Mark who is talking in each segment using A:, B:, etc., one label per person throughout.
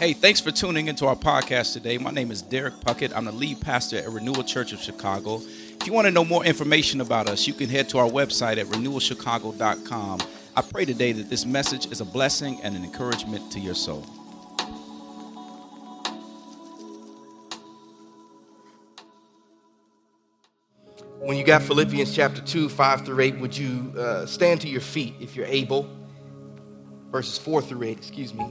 A: Hey, thanks for tuning into our podcast today. My name is Derek Puckett. I'm the lead pastor at Renewal Church of Chicago. If you want to know more information about us, you can head to our website at renewalchicago.com. I pray today that this message is a blessing and an encouragement to your soul.
B: When you got Philippians chapter 2, 5 through 8, would you uh, stand to your feet if you're able? Verses 4 through 8, excuse me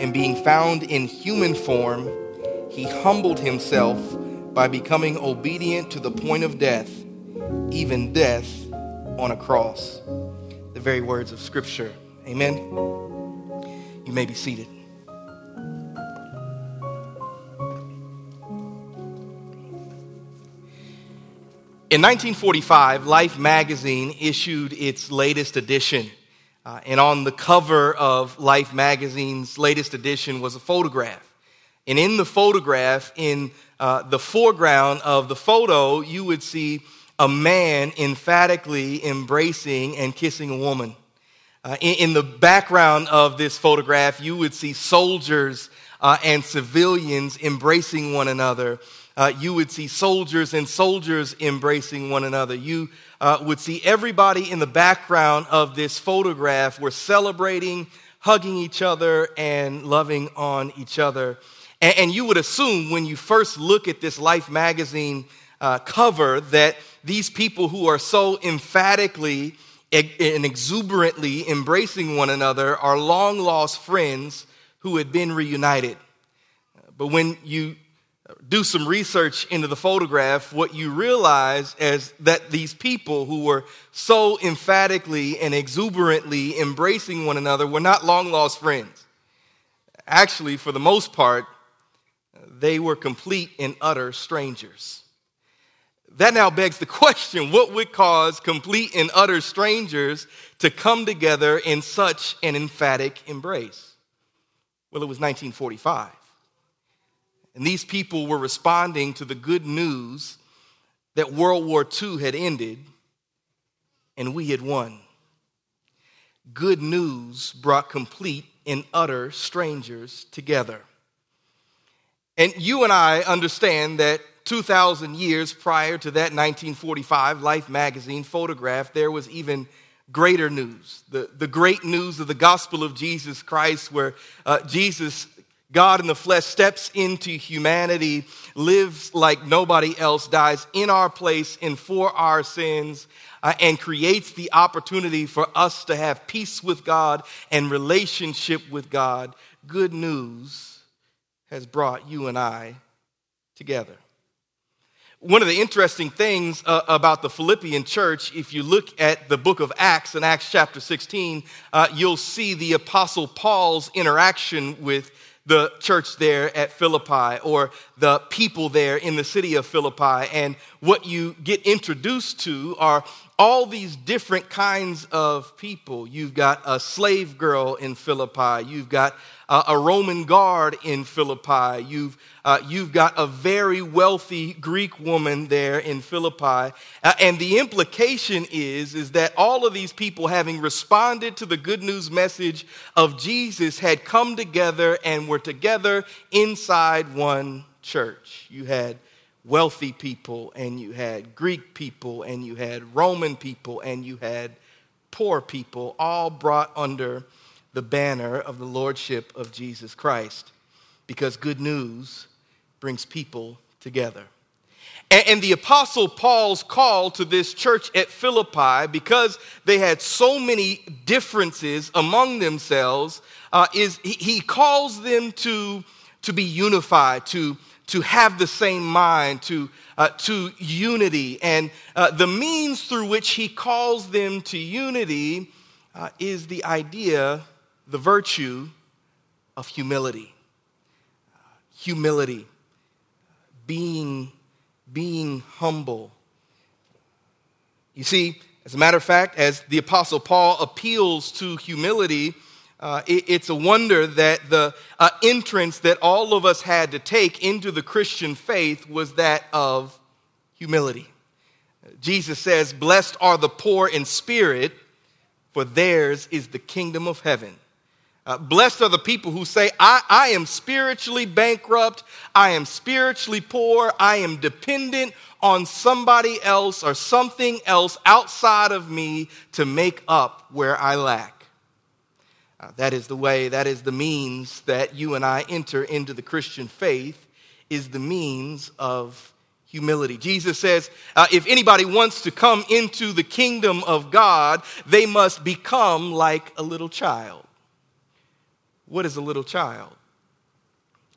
B: and being found in human form, he humbled himself by becoming obedient to the point of death, even death on a cross. The very words of Scripture. Amen. You may be seated. In 1945, Life magazine issued its latest edition. Uh, and on the cover of Life magazine's latest edition was a photograph. And in the photograph, in uh, the foreground of the photo, you would see a man emphatically embracing and kissing a woman. Uh, in, in, the background of this photograph, you would see soldiers uh, and civilians embracing one another. Uh, you would see soldiers and soldiers embracing one another. You uh, would see everybody in the background of this photograph were celebrating, hugging each other, and loving on each other. And, and you would assume when you first look at this Life magazine uh, cover that these people who are so emphatically and exuberantly embracing one another are long lost friends who had been reunited. But when you do some research into the photograph, what you realize is that these people who were so emphatically and exuberantly embracing one another were not long lost friends. Actually, for the most part, they were complete and utter strangers. That now begs the question what would cause complete and utter strangers to come together in such an emphatic embrace? Well, it was 1945. And these people were responding to the good news that World War II had ended and we had won. Good news brought complete and utter strangers together. And you and I understand that 2,000 years prior to that 1945 Life magazine photograph, there was even greater news the, the great news of the gospel of Jesus Christ, where uh, Jesus God in the flesh steps into humanity, lives like nobody else, dies in our place and for our sins, uh, and creates the opportunity for us to have peace with God and relationship with God. Good news has brought you and I together. One of the interesting things uh, about the Philippian church, if you look at the book of Acts in Acts chapter 16, uh, you'll see the Apostle Paul's interaction with the church there at Philippi or the people there in the city of Philippi. And what you get introduced to are all these different kinds of people. You've got a slave girl in Philippi, you've got uh, a Roman guard in Philippi. You've, uh, you've got a very wealthy Greek woman there in Philippi. Uh, and the implication is, is that all of these people, having responded to the good news message of Jesus, had come together and were together inside one church. You had wealthy people, and you had Greek people, and you had Roman people, and you had poor people, all brought under the banner of the Lordship of Jesus Christ because good news brings people together. And, the Apostle Paul's call to this church at Philippi, because they had so many differences among themselves, uh, is he, calls them to, to be unified, to, to have the same mind, to, uh, to unity. And uh, the means through which he calls them to unity uh, is the idea the virtue of humility. Humility, being, being humble. You see, as a matter of fact, as the Apostle Paul appeals to humility, uh, it, it's a wonder that the uh, entrance that all of us had to take into the Christian faith was that of humility. Jesus says, Blessed are the poor in spirit, for theirs is the kingdom of heaven. Uh, blessed are the people who say, I, I am spiritually bankrupt, I am spiritually poor, I am dependent on somebody else or something else outside of me to make up where I lack. Uh, that is the way, that is the means that you and I enter into the Christian faith, is the means of humility. Jesus says, uh, if anybody wants to come into the kingdom of God, they must become like a little child. What is a little child?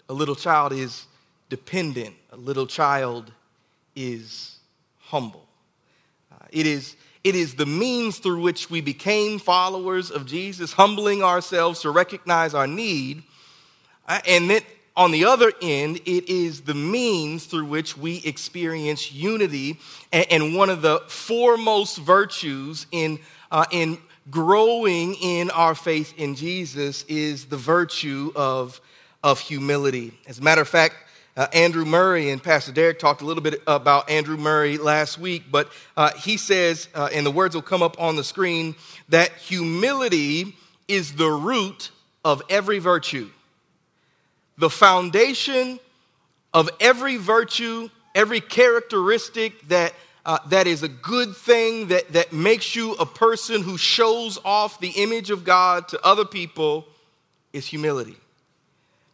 B: A little child is dependent, a little child is humble. Uh, it, is, it is the means through which we became followers of Jesus, humbling ourselves to recognize our need. Uh, and then on the other end, it is the means through which we experience unity. And, one of the foremost virtues in, uh, in growing in our faith in Jesus is the virtue of, of humility. As a matter of fact, uh, Andrew Murray and Pastor Derek talked a little bit about Andrew Murray last week, but uh, he says, uh, and the words will come up on the screen, that humility is the root of every virtue the foundation of every virtue, every characteristic that, uh, that is a good thing, that, that makes you a person who shows off the image of God to other people, is humility.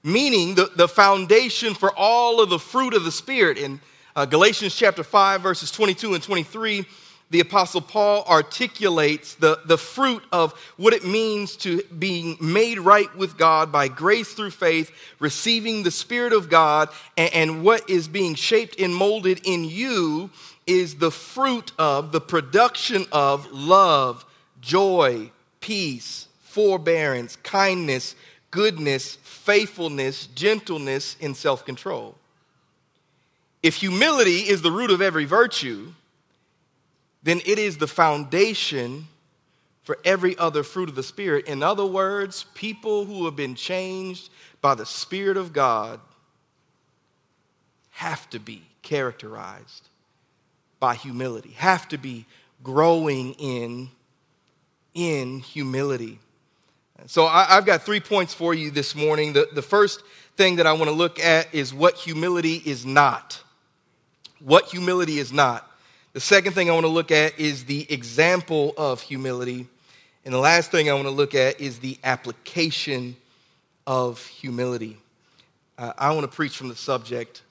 B: Meaning, the, the foundation for all of the fruit of the Spirit. In uh, Galatians chapter 5, verses 22 and 23, the Apostle Paul articulates the, the fruit of what it means to being made right with God by grace through faith, receiving the Spirit of God, and, and what is being shaped and molded in you is the fruit of the production of love, joy, peace, forbearance, kindness, goodness, faithfulness, gentleness, and self control. If humility is the root of every virtue, then it is the foundation for every other fruit of the Spirit. In other words, people who have been changed by the Spirit of God have to be characterized by humility, have to be growing in, in humility. So I, have got three points for you this morning. The, the first thing that I want to look at is what humility is not. What humility is not. The second thing I want to look at is the example of humility. And the last thing I want to look at is the application of humility. Uh, I want to preach from the subject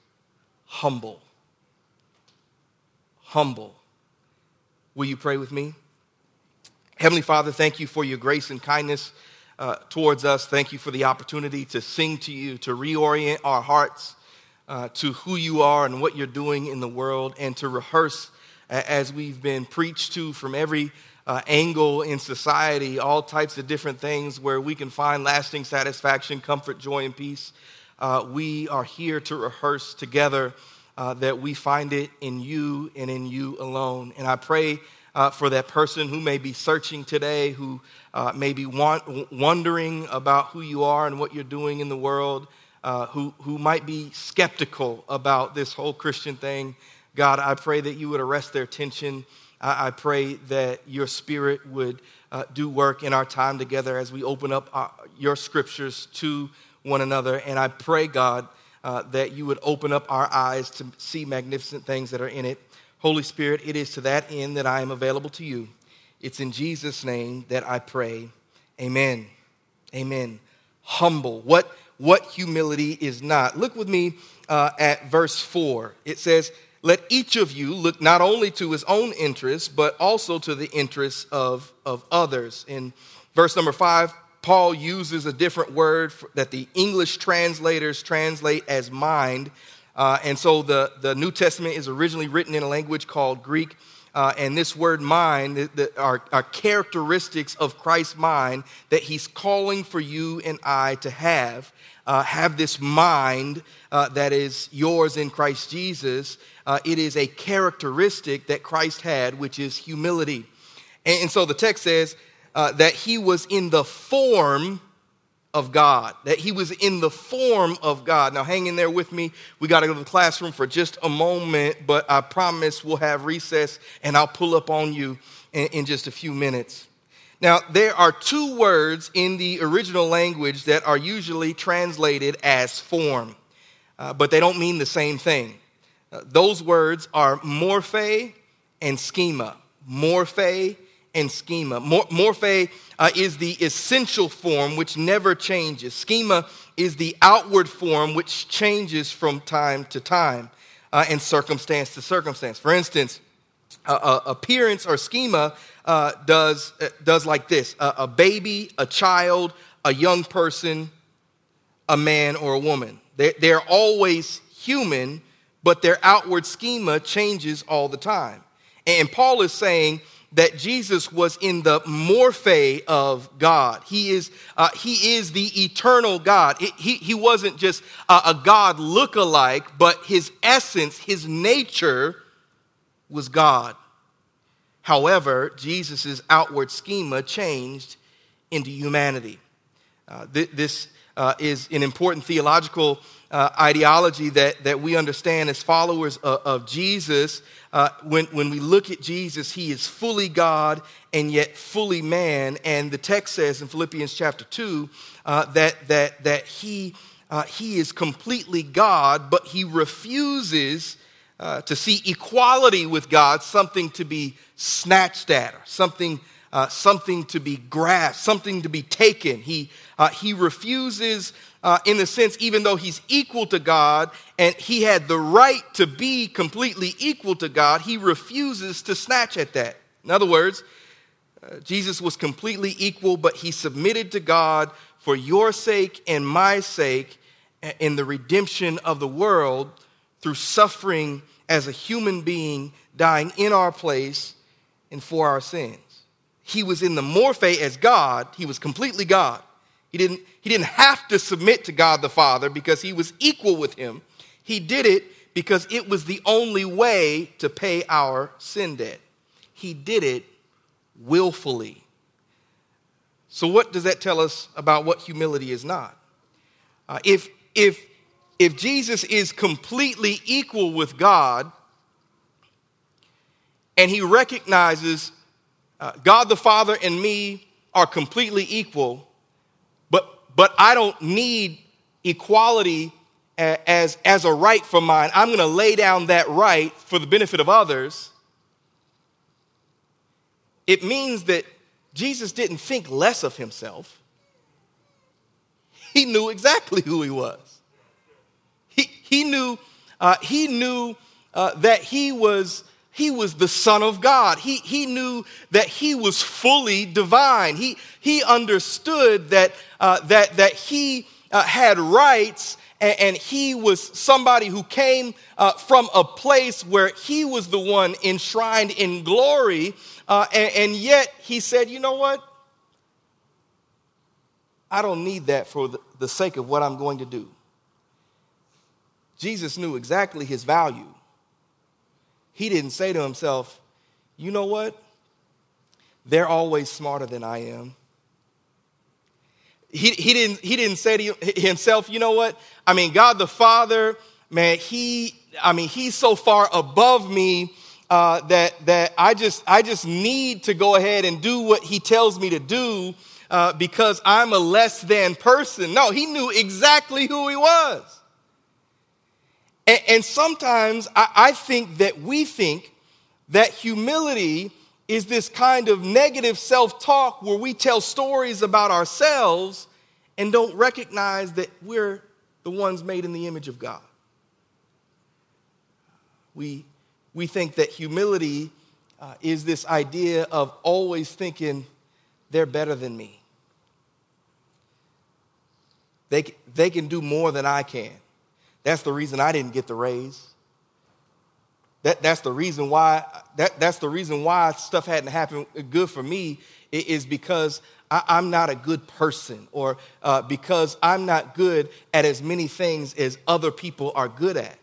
B: humble. Humble. Will you pray with me? Heavenly Father, thank you for your grace and kindness uh, towards us. Thank you for the opportunity to sing to you, to reorient our hearts uh, to who you are and what you're doing in the world, and to rehearse as we've been preached to from every uh, angle in society, all types of different things where we can find lasting satisfaction, comfort, joy, and peace. Uh, we are here to rehearse together uh, that we find it in you and in you alone. And I pray uh, for that person who may be searching today, who uh, may be want- wondering about who you are and what you're doing in the world, uh, who, who might be skeptical about this whole Christian thing. God, I pray that you would arrest their attention. I, I pray that your spirit would uh, do work in our time together as we open up our, uh, your scriptures to one another. And I pray, God, uh, that you would open up our eyes to see magnificent things that are in it. Holy Spirit, it is to that end that I am available to you. It's in Jesus' name that I pray. Amen. Amen. Humble. What, what humility is not? Look with me uh, at verse 4. It says, let each of you look not only to his own interests, but also to the interests of, of others. In verse number five, Paul uses a different word that the English translators translate as mind. Uh, and so the, the New Testament is originally written in a language called Greek. uh, and this word mind the, the, are, are characteristics of Christ's mind that he's calling for you and I to have. Uh, have this mind uh, that is yours in Christ Jesus. Uh, it is a characteristic that Christ had, which is humility. And, and so the text says uh, that he was in the form of God, that he was in the form of God. Now, hang in there with me. We got to go to the classroom for just a moment, but I promise we'll have recess and I'll pull up on you in, in just a few minutes. Now, there are two words in the original language that are usually translated as form, uh, but they don't mean the same thing. Uh, those words are morphe and schema. Morphe and schema. Mor- morphe uh, is the essential form which never changes. Schema is the outward form which changes from time to time uh, and circumstance to circumstance. For instance, uh, appearance or schema uh, does, uh, does like this a baby, a child, a young person, a man, or a woman. They're, they're always human, but their outward schema changes all the time. And Paul is saying, that Jesus was in the morphe of God. He is, uh, he is the eternal God. It, he, he wasn't just a, a God look-alike, but his essence, his nature was God. However, Jesus' outward schema changed into humanity. Uh, th- this uh, is an important theological uh, ideology that, that we understand as followers of, of Jesus. Uh, when, when we look at Jesus, he is fully God and yet fully man. And the text says in Philippians chapter 2 uh, that, that, that he, uh, he is completely God, but he refuses uh, to see equality with God something to be snatched at or something uh, something to be grasped, something to be taken. He, uh, he refuses, uh, in the sense, even though he's equal to God and he had the right to be completely equal to God, he refuses to snatch at that. In other words, uh, Jesus was completely equal, but he submitted to God for your sake and my sake in the redemption of the world through suffering as a human being, dying in our place and for our sins he was in the morphe as God, he was completely God. He didn't, he didn't have to submit to God the Father because he was equal with him. He did it because it was the only way to pay our sin debt. He did it willfully. So, what does that tell us about what humility is not? Uh, if, if, if Jesus is completely equal with God and he recognizes uh, God the Father and me are completely equal, but, but I don't need equality as, as a right for mine. I'm going to lay down that right for the benefit of others. It means that Jesus didn't think less of himself. He knew exactly who he was. He, he knew, uh, he knew uh, that he was he was the Son of God. He, he knew that he was fully divine. He, he understood that, uh, that, that he uh, had rights and, and, he was somebody who came uh, from a place where he was the one enshrined in glory. Uh, and, and yet he said, You know what? I don't need that for the, the sake of what I'm going to do. Jesus knew exactly his value he didn't say to himself, you know what? They're always smarter than I am. He, he, didn't, he didn't say to himself, you know what? I mean, God the Father, man, he, I mean, he's so far above me uh, that, that I, just, I just need to go ahead and do what he tells me to do uh, because I'm a less than person. No, he knew exactly who he was. And, and sometimes I, I think that we think that humility is this kind of negative self talk where we tell stories about ourselves and don't recognize that we're the ones made in the image of God. We, we think that humility uh, is this idea of always thinking they're better than me. They, they can do more than I can. That's the reason I didn't get the raise. That, that's the reason why that, that's the reason why stuff hadn't happened good for me is because I, am not a good person or uh, because I'm not good at as many things as other people are good at.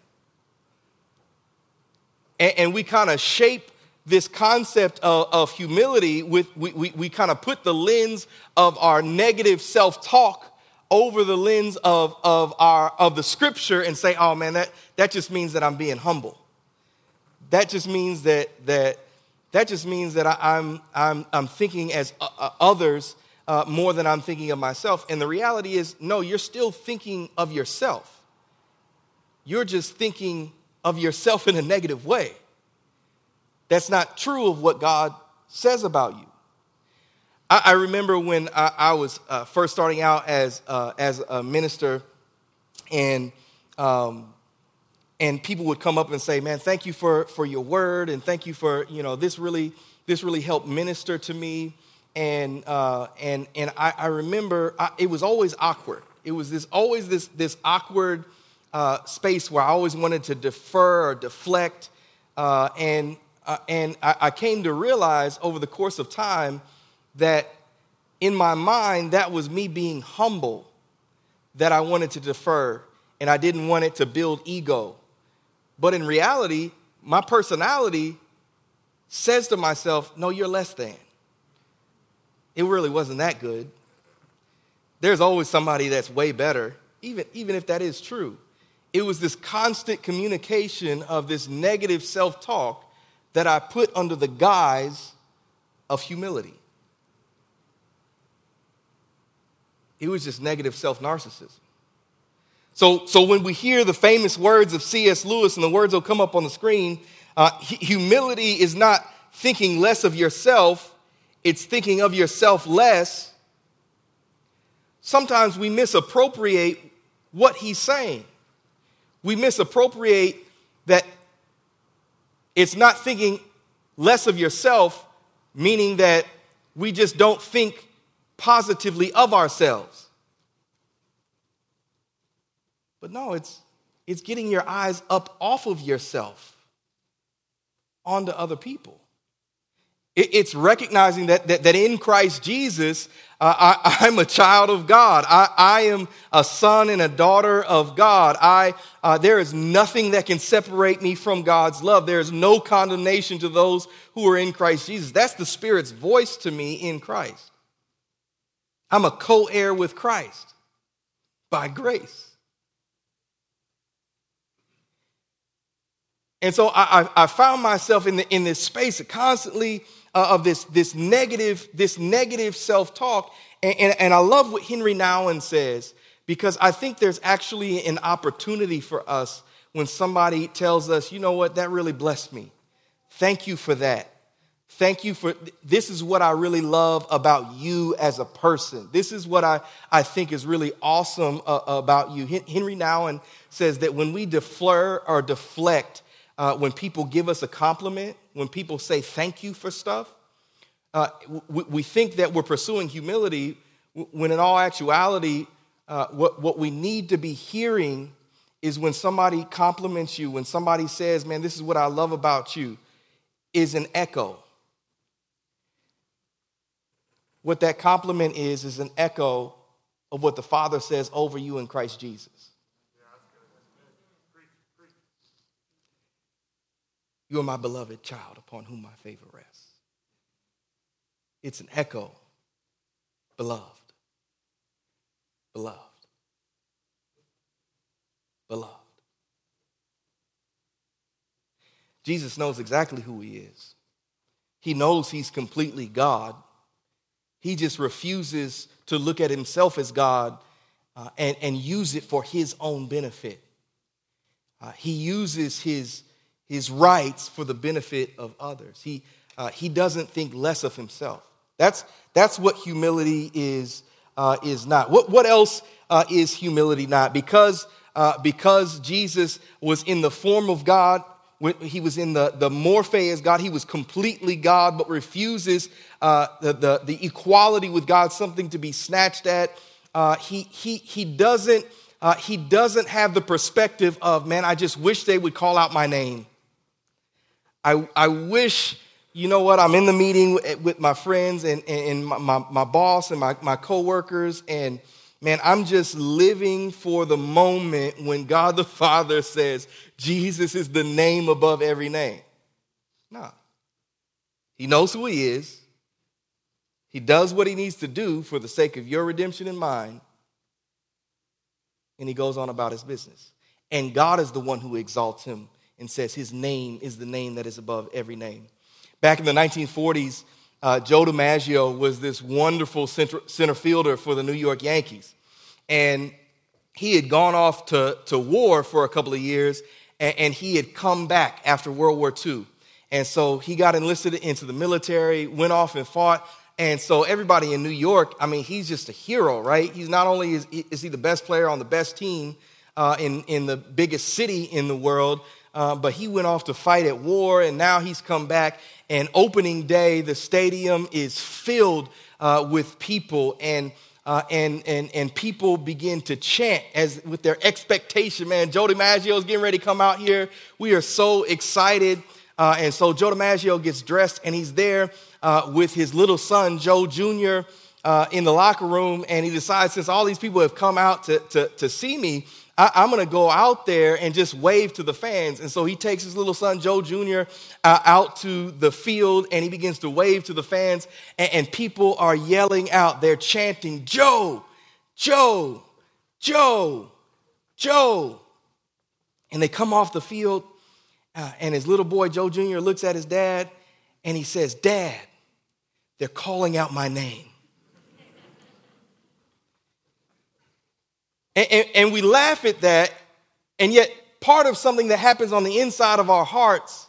B: And, and we kind of shape this concept of, of humility with, we, we, we kind of put the lens of our negative self-talk over the lens of, of, our, of the scripture and say, oh man, that, that just means that I'm being humble. That just means that, that, that just means that I, am I'm, I'm, I'm thinking as uh, uh, others uh, more than I'm thinking of myself. And the reality is, no, you're still thinking of yourself. You're just thinking of yourself in a negative way. That's not true of what God says about you. I, I remember when I, I was uh, first starting out as, uh, as a minister, and, um, and people would come up and say, Man, thank you for, for your word, and thank you for, you know, this really, this really helped minister to me. And, uh, and, and I, I remember I, it was always awkward. It was this, always this, this awkward uh, space where I always wanted to defer or deflect. Uh, and uh, and I, I came to realize over the course of time that in my mind, that was me being humble, that I wanted to defer, and I didn't want it to build ego. But in reality, my personality says to myself, No, you're less than. It really wasn't that good. There's always somebody that's way better, even, even if that is true. It was this constant communication of this negative self talk that I put under the guise of humility. It was just negative self narcissism. So, so when we hear the famous words of C.S. Lewis, and the words will come up on the screen, uh, humility is not thinking less of yourself, it's thinking of yourself less. Sometimes we misappropriate what he's saying. We misappropriate that it's not thinking less of yourself, meaning that we just don't think positively of ourselves. But no, it's, it's getting your eyes up off of yourself onto other people. It's recognizing that, that, that in Christ Jesus, uh, I, am a child of God. I, I, am a son and a daughter of God. I, uh, there is nothing that can separate me from God's love. There is no condemnation to those who are in Christ Jesus. That's the Spirit's voice to me in Christ. I'm a co heir with Christ by grace. And so I, I, I found myself in, the, in this space constantly uh, of this, this negative, this negative self-talk. And, and, and I love what Henri Nouwen says, because I think there's actually an opportunity for us when somebody tells us, you know what, that really blessed me. Thank you for that. Thank you for this is what I really love about you as a person. This is what I, I think is really awesome uh, about you. Henri Nouwen says that when we defer or deflect uh, when people give us a compliment, when people say thank you for stuff, uh, we, we, think that we're pursuing humility when in all actuality, uh, what, what we need to be hearing is when somebody compliments you, when somebody says, Man, this is what I love about you, is an echo. What that compliment is, is an echo of what the Father says over you in Christ Jesus. You are my beloved child upon whom my favor rests. It's an echo. Beloved. Beloved. Beloved. Jesus knows exactly who he is. He knows he's completely God. He just refuses to look at himself as God uh, and, and use it for his own benefit. Uh, he uses his his rights for the benefit of others. He, uh, he doesn't think less of himself. That's, that's what humility is, uh, is not. What, what else uh, is humility not? Because, uh, because Jesus was in the form of God, he was in the, the morphe as God, he was completely God, but refuses uh, the, the, the, equality with God, something to be snatched at. Uh, he, he, he doesn't uh, he doesn't have the perspective of, man, I just wish they would call out my name. I, I wish, you know what, I'm in the meeting with my friends and, and my, my, my boss and my, my coworkers, and man, I'm just living for the moment when God the Father says, Jesus is the name above every name. No. He knows who he is. He does what he needs to do for the sake of your redemption and mine. And he goes on about his business. And God is the one who exalts him and says his name is the name that is above every name. Back in the 1940s, uh, Joe DiMaggio was this wonderful center, center fielder for the New York Yankees. And he had gone off to, to war for a couple of years, and, and he had come back after World War II. And so he got enlisted into the military, went off and fought. And so everybody in New York, I mean, he's just a hero, right? He's not only is, is he the best player on the best team uh, in, in the biggest city in the world, uh, but he went off to fight at war, and now he's come back. And opening day, the stadium is filled uh, with people, and uh, and, and, and people begin to chant as with their expectation. Man, Joe DiMaggio is getting ready to come out here. We are so excited. Uh, and so Joe DiMaggio gets dressed and he's there uh, with his little son, Joe Jr., uh, in the locker room. And he decides, since all these people have come out to, to, to see me, I, am going to go out there and just wave to the fans. And so he takes his little son, Joe Jr., uh, out to the field and he begins to wave to the fans. And, and people are yelling out, they're chanting, Joe, Joe, Joe, Joe. And they come off the field uh, and his little boy, Joe Jr., looks at his dad and he says, Dad, they're calling out my name. And, and, and we laugh at that, and yet part of something that happens on the inside of our hearts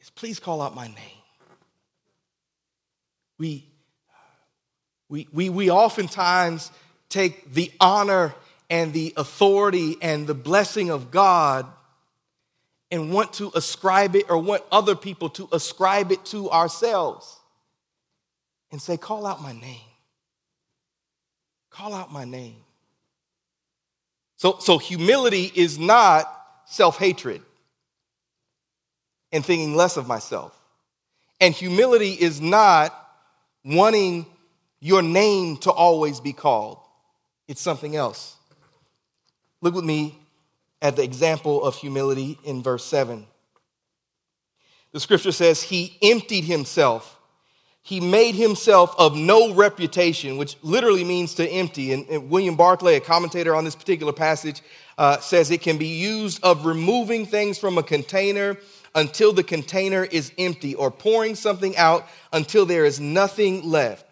B: is please call out my name. We, we, we, we oftentimes take the honor and the authority and the blessing of God and want to ascribe it or want other people to ascribe it to ourselves and say, Call out my name. Call out my name. So, so humility is not self hatred and thinking less of myself. And humility is not wanting your name to always be called, it's something else. Look with me at the example of humility in verse 7. The scripture says, He emptied himself. He made himself of no reputation, which literally means to empty. And, and William Barclay, a commentator on this particular passage, uh, says it can be used of removing things from a container until the container is empty, or pouring something out until there is nothing left.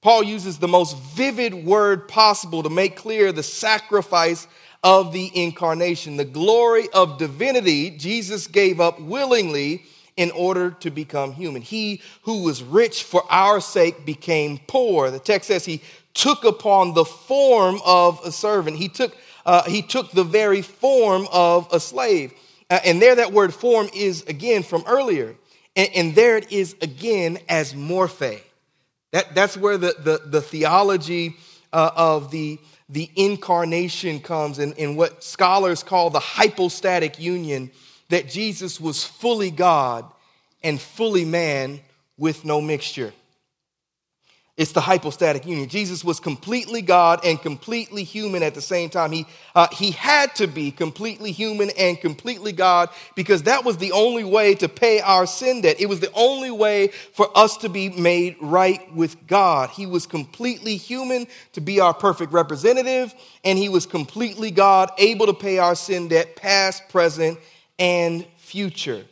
B: Paul uses the most vivid word possible to make clear the sacrifice of the incarnation. The glory of divinity Jesus gave up willingly in order to become human. He who was rich for our sake became poor. The text says he took upon the form of a servant. He took, uh, he took the very form of a slave. Uh, and there, that word form is again from earlier. And, and there it is again as morphe. That, that's where the, the, the theology uh, of the the incarnation comes in, in what scholars call the hypostatic union that Jesus was fully God and fully man with no mixture. It's the hypostatic union. Jesus was completely God and completely human at the same time. He, uh, he had to be completely human and completely God because that was the only way to pay our sin debt. It was the only way for us to be made right with God. He was completely human to be our perfect representative, and he was completely God, able to pay our sin debt, past, present, and future.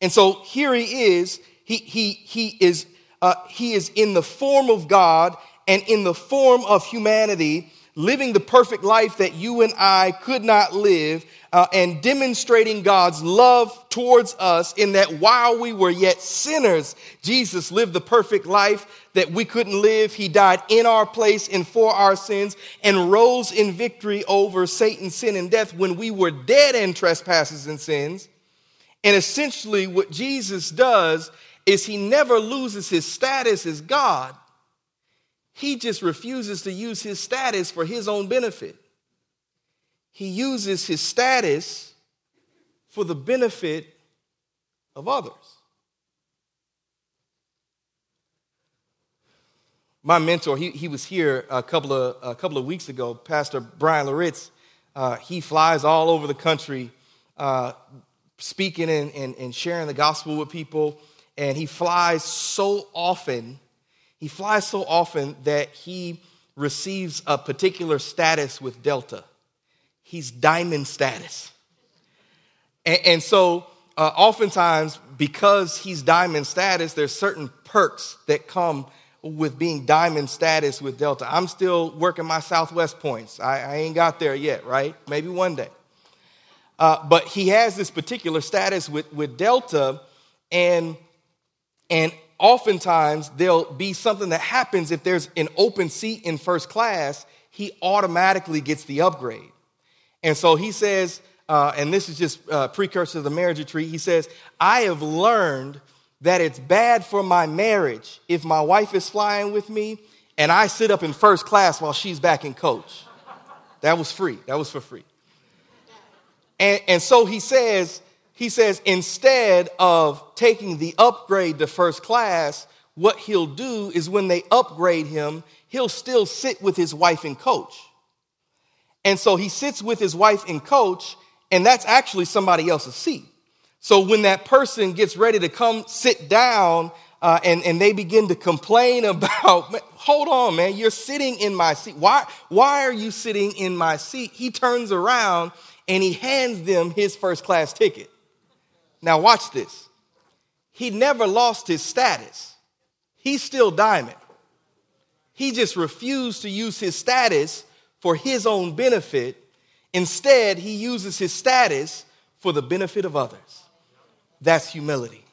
B: And so here he is. He, he, he is uh, he is in the form of God and in the form of humanity, living the perfect life that you and I could not live, uh, and demonstrating God's love towards us in that while we were yet sinners, Jesus lived the perfect life that we couldn't live. He died in our place and for our sins and rose in victory over Satan, sin, and death when we were dead in trespasses and sins. And essentially, what Jesus does is he never loses his status as God. He just refuses to use his status for his own benefit. He uses his status for the benefit of others. My mentor, he, he was here a couple, of, a couple of weeks ago, Pastor Bryan Loritts. Uh, he flies all over the country uh, speaking and, and, and sharing the gospel with people. And he flies so often, he flies so often that he receives a particular status with Delta. He's diamond status. And, and so, uh, oftentimes, because he's diamond status, there's certain perks that come with being diamond status with Delta. I'm still working my Southwest points. I, I ain't got there yet, right? Maybe one day. Uh, but he has this particular status with, with Delta, and, and oftentimes there'll be something that happens if there's an open seat in first class, he automatically gets the upgrade. And so he says, uh, and this is just a precursor to the marriage retreat, he says, I have learned that it's bad for my marriage if my wife is flying with me and I sit up in first class while she's back in coach. That was free. That was for free. And, and so he says, he says, instead of taking the upgrade to first class, what he'll do is when they upgrade him, he'll still sit with his wife in coach. And so he sits with his wife in coach, and that's actually somebody else's seat. So when that person gets ready to come sit down uh, and, and they begin to complain about, hold on, man, you're sitting in my seat. Why, why are you sitting in my seat? He turns around and he hands them his first class ticket. Now, watch this. He never lost his status, he's still diamond. He just refused to use his status for his own benefit. Instead, he uses his status for the benefit of others. That's humility.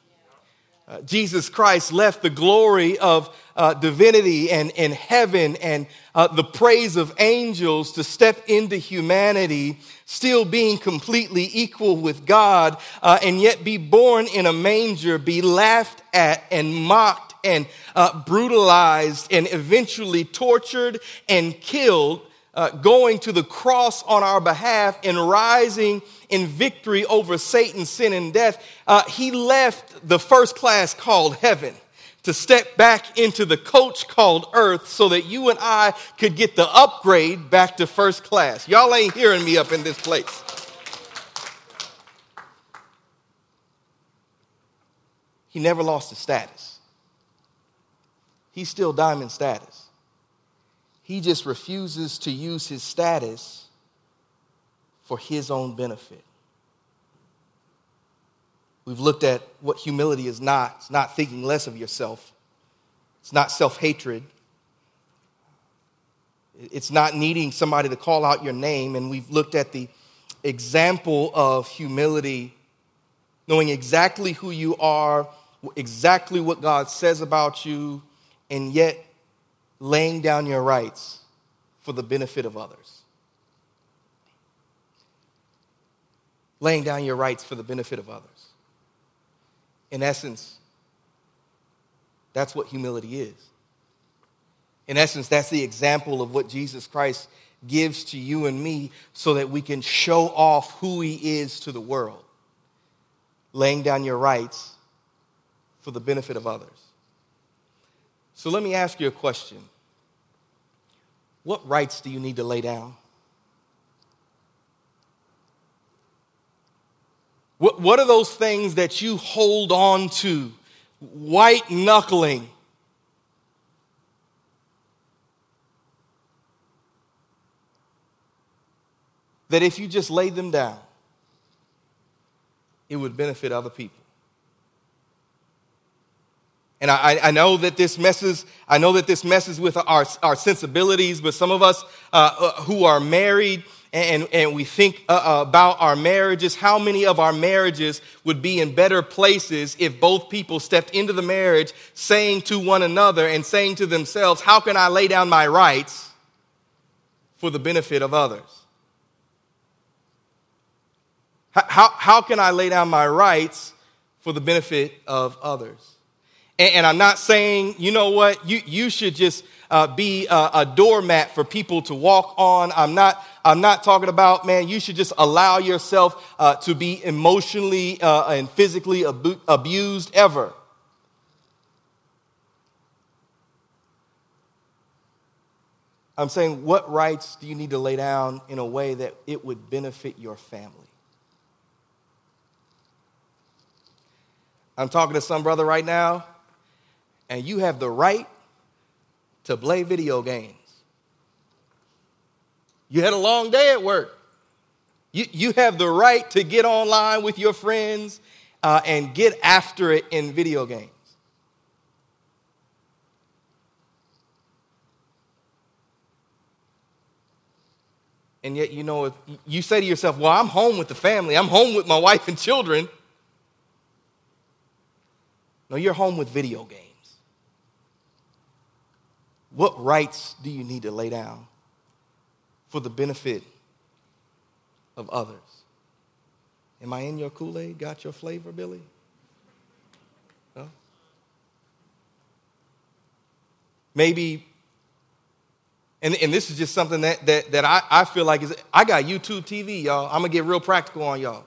B: Uh, Jesus Christ left the glory of uh, divinity and, and heaven and uh, the praise of angels to step into humanity, still being completely equal with God, uh, and yet be born in a manger, be laughed at and mocked and uh, brutalized and eventually tortured and killed uh, going to the cross on our behalf and rising in victory over Satan, sin, and death, uh, he left the first class called heaven to step back into the coach called earth so that you and I could get the upgrade back to first class. Y'all ain't hearing me up in this place. He never lost his status. He's still diamond status. He just refuses to use his status for his own benefit. We've looked at what humility is not. It's not thinking less of yourself, it's not self hatred, it's not needing somebody to call out your name. And we've looked at the example of humility, knowing exactly who you are, exactly what God says about you, and yet laying down your rights for the benefit of others. Laying down your rights for the benefit of others. In essence, that's what humility is. In essence, that's the example of what Jesus Christ gives to you and me so that we can show off who he is to the world. Laying down your rights for the benefit of others. So let me ask you a question What rights do you need to lay down? What, what are those things that you hold on to, white knuckling? That if you just laid them down, it would benefit other people. And I, I, know that this messes, I know that this messes with our, our sensibilities, but some of us uh, uh, who are married and, and we think uh, uh, about our marriages, how many of our marriages would be in better places if both people stepped into the marriage saying to one another and saying to themselves, How can I lay down my rights for the benefit of others? How, how can I lay down my rights for the benefit of others? And, and I'm not saying, you know what, you, you should just uh, be a, a, doormat for people to walk on. I'm not, I'm not talking about, man, you should just allow yourself uh, to be emotionally uh, and physically abu- abused ever. I'm saying, what rights do you need to lay down in a way that it would benefit your family? I'm talking to some brother right now, and you have the right to play video games. You had a long day at work. You, you have the right to get online with your friends uh, and get after it in video games. And yet, you know, if you say to yourself, Well, I'm home with the family, I'm home with my wife and children. No, you're home with video games. What rights do you need to lay down for the benefit of others? Am I in your Kool Aid? Got your flavor, Billy? No? Maybe and, and this is just something that, that, that I, I feel like is, I got YouTube TV, y'all. I'm gonna get real practical on y'all.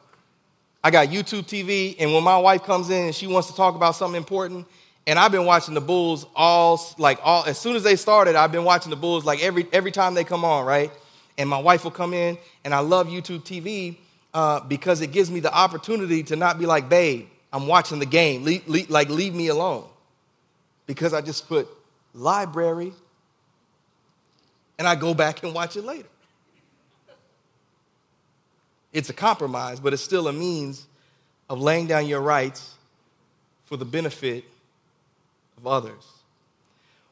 B: I got YouTube TV, and when my wife comes in and she wants to talk about something important, and I've been watching the Bulls all like all as soon as they started, I've been watching the Bulls like every every time they come on, right? And my wife will come in, and I love YouTube TV uh, because it gives me the opportunity to not be like, babe, I'm watching the game, le- le- like leave me alone, because I just put library and I go back and watch it later. It's a compromise, but it's still a means of laying down your rights for the benefit of others.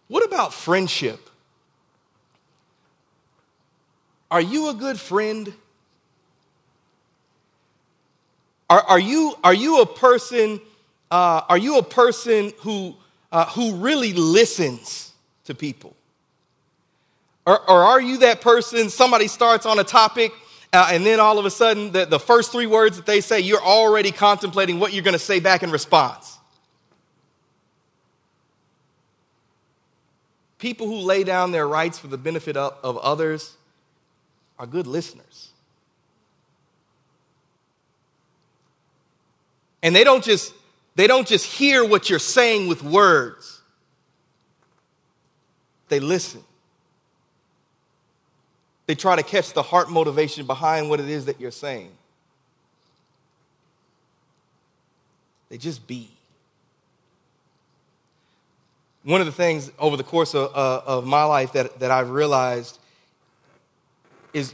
B: What about friendship? Are you a good friend? Are, are, you, are you a person, uh, are you a person who, uh, who really listens to people? Or, or are you that person, somebody starts on a topic, uh, and then all of a sudden, the, the first three words that they say, you're already contemplating what you're going to say back in response? People who lay down their rights for the benefit of, others are good listeners. And they don't just they don't just hear what you're saying with words. They listen. They try to catch the heart motivation behind what it is that you're saying. They just be. One of the things over the course of, uh, of my life that, that I've realized is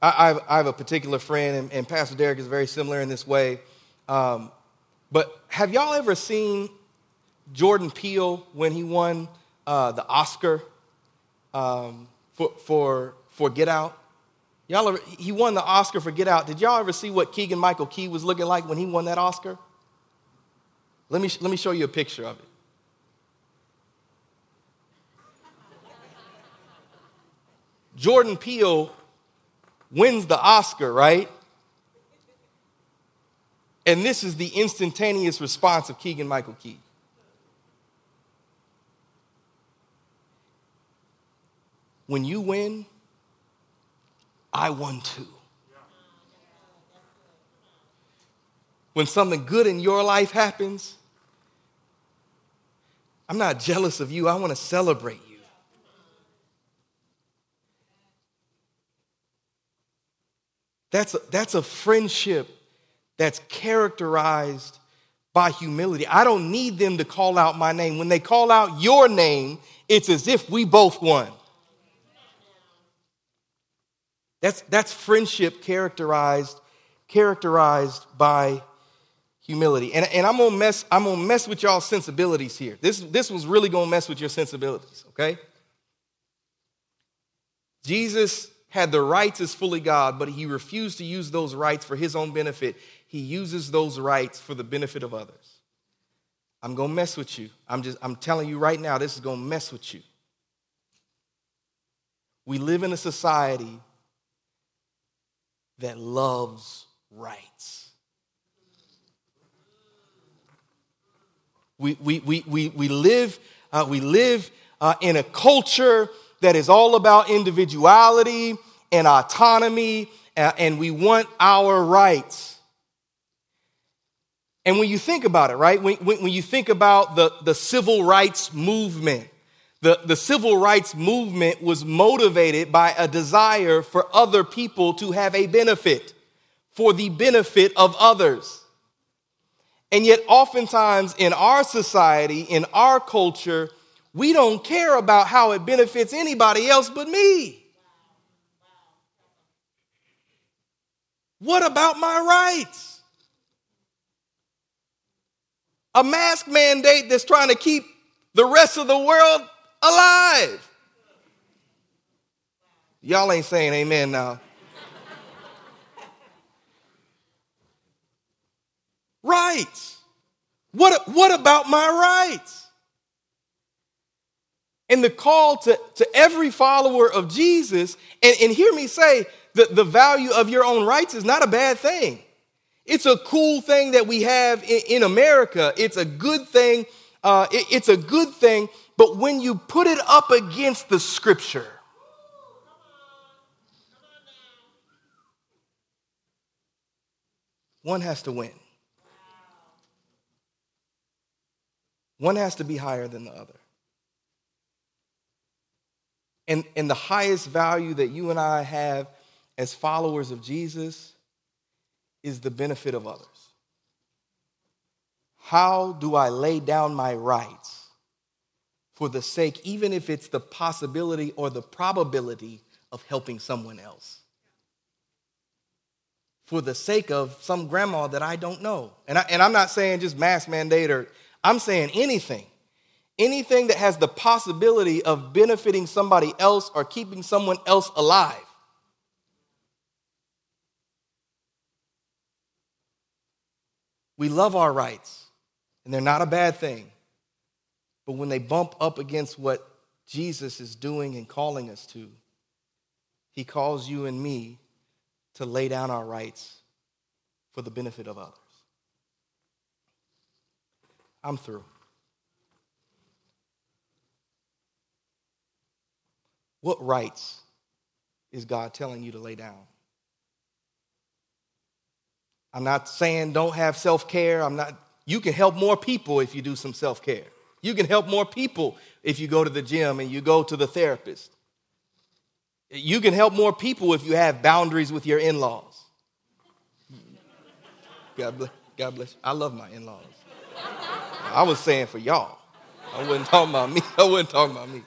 B: I, I've, I have a particular friend, and, and, Pastor Derek is very similar in this way. Um, but have y'all ever seen Jordan Peele when he won uh, the Oscar? Um, for, for, for Get Out? Y'all ever, he won the Oscar for Get Out. Did y'all ever see what Keegan Michael Key was looking like when he won that Oscar? Let me, let me show you a picture of it. Jordan Peele wins the Oscar, right? And this is the instantaneous response of Keegan Michael Key. when you win, I won too. When something good in your life happens, I'm not jealous of you, I want to celebrate you. That's a, that's a friendship that's characterized by humility. I don't need them to call out my name. When they call out your name, it's as if we both won. That's, that's friendship characterized, characterized by humility. And, and I'm gonna mess, I'm gonna mess with y'all's sensibilities here. This, this was really gonna mess with your sensibilities, okay? Jesus had the rights as fully God, but he refused to use those rights for his own benefit. He uses those rights for the benefit of others. I'm gonna mess with you. I'm just I'm telling you right now, this is gonna mess with you. We live in a society that loves rights. We, we, we, we, we live, uh, we live uh, in a culture that is all about individuality and autonomy uh, and we want our rights. And when you think about it, right, when, when, when you think about the, the civil rights movement, the, the civil rights movement was motivated by a desire for other people to have a benefit, for the benefit of others. And yet, oftentimes in our society, in our culture, we don't care about how it benefits anybody else but me. What about my rights? A mask mandate that's trying to keep the rest of the world alive. Y'all ain't saying amen now. rights. What, what about my rights? And the call to, to every follower of Jesus, and, and hear me say, the, the value of your own rights is not a bad thing. It's a cool thing that we have in, in America. It's a good thing. Uh, it, it's a good thing. But when you put it up against the scripture, one has to win. One has to be higher than the other. And, and the highest value that you and I have as followers of Jesus is the benefit of others. How do I lay down my rights for the sake, even if it's the possibility or the probability of helping someone else? For the sake of some grandma that I don't know. And, I, and I'm not saying just mask mandate or, I'm saying anything. Anything that has the possibility of benefiting somebody else or keeping someone else alive. We love our rights, and they're not a bad thing. But when they bump up against what Jesus is doing and calling us to, he calls you and me to lay down our rights for the benefit of others. I'm through. What rights is God telling you to lay down? I'm not saying don't have self care. I'm not, you can help more people if you do some self care. You can help more people if you go to the gym and you go to the therapist. You can help more people if you have boundaries with your in laws. God bless, God bless. I love my in laws. I was saying for y'all. I wasn't talking about me. I wasn't talking about me.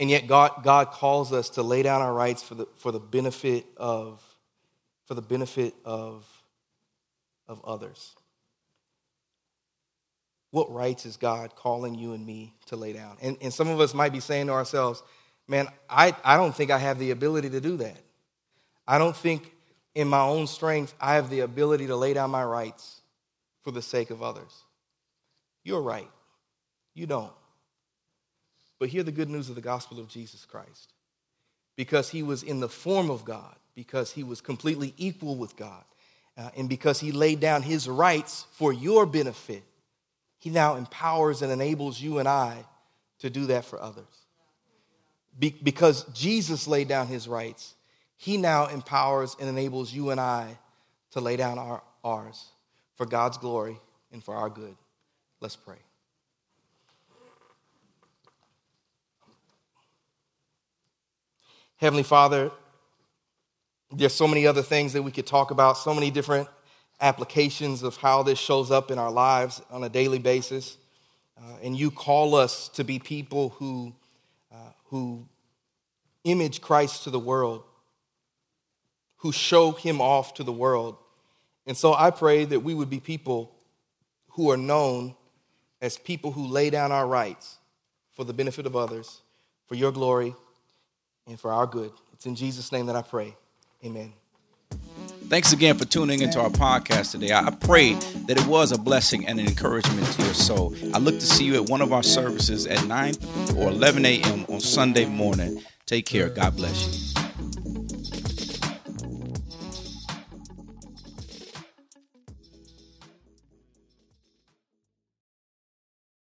B: And yet God, God calls us to lay down our rights for the, for the benefit of for the benefit of, of others. What rights is God calling you and me to lay down? And, and some of us might be saying to ourselves, man, I, I don't think I have the ability to do that. I don't think in my own strength I have the ability to lay down my rights for the sake of others. You're right. You don't. But hear the good news of the gospel of Jesus Christ. Because he was in the form of God, because he was completely equal with God, uh, and because he laid down his rights for your benefit, he now empowers and enables you and I to do that for others. Be- because Jesus laid down his rights, he now empowers and enables you and I to lay down our, ours for God's glory and for our good. Let's pray. Heavenly Father, there's so many other things that we could talk about, so many different applications of how this shows up in our lives on a daily basis. Uh, and you call us to be people who, uh, who image Christ to the world, who show him off to the world. And so I pray that we would be people who are known as people who lay down our rights for the benefit of others, for your glory and for our good. It's in Jesus' name that I pray. Amen.
A: Thanks again for tuning into our podcast today. I pray that it was a blessing and an encouragement to your soul. I look to see you at one of our services at 9 or 11 a.m. on Sunday morning. Take care. God bless you.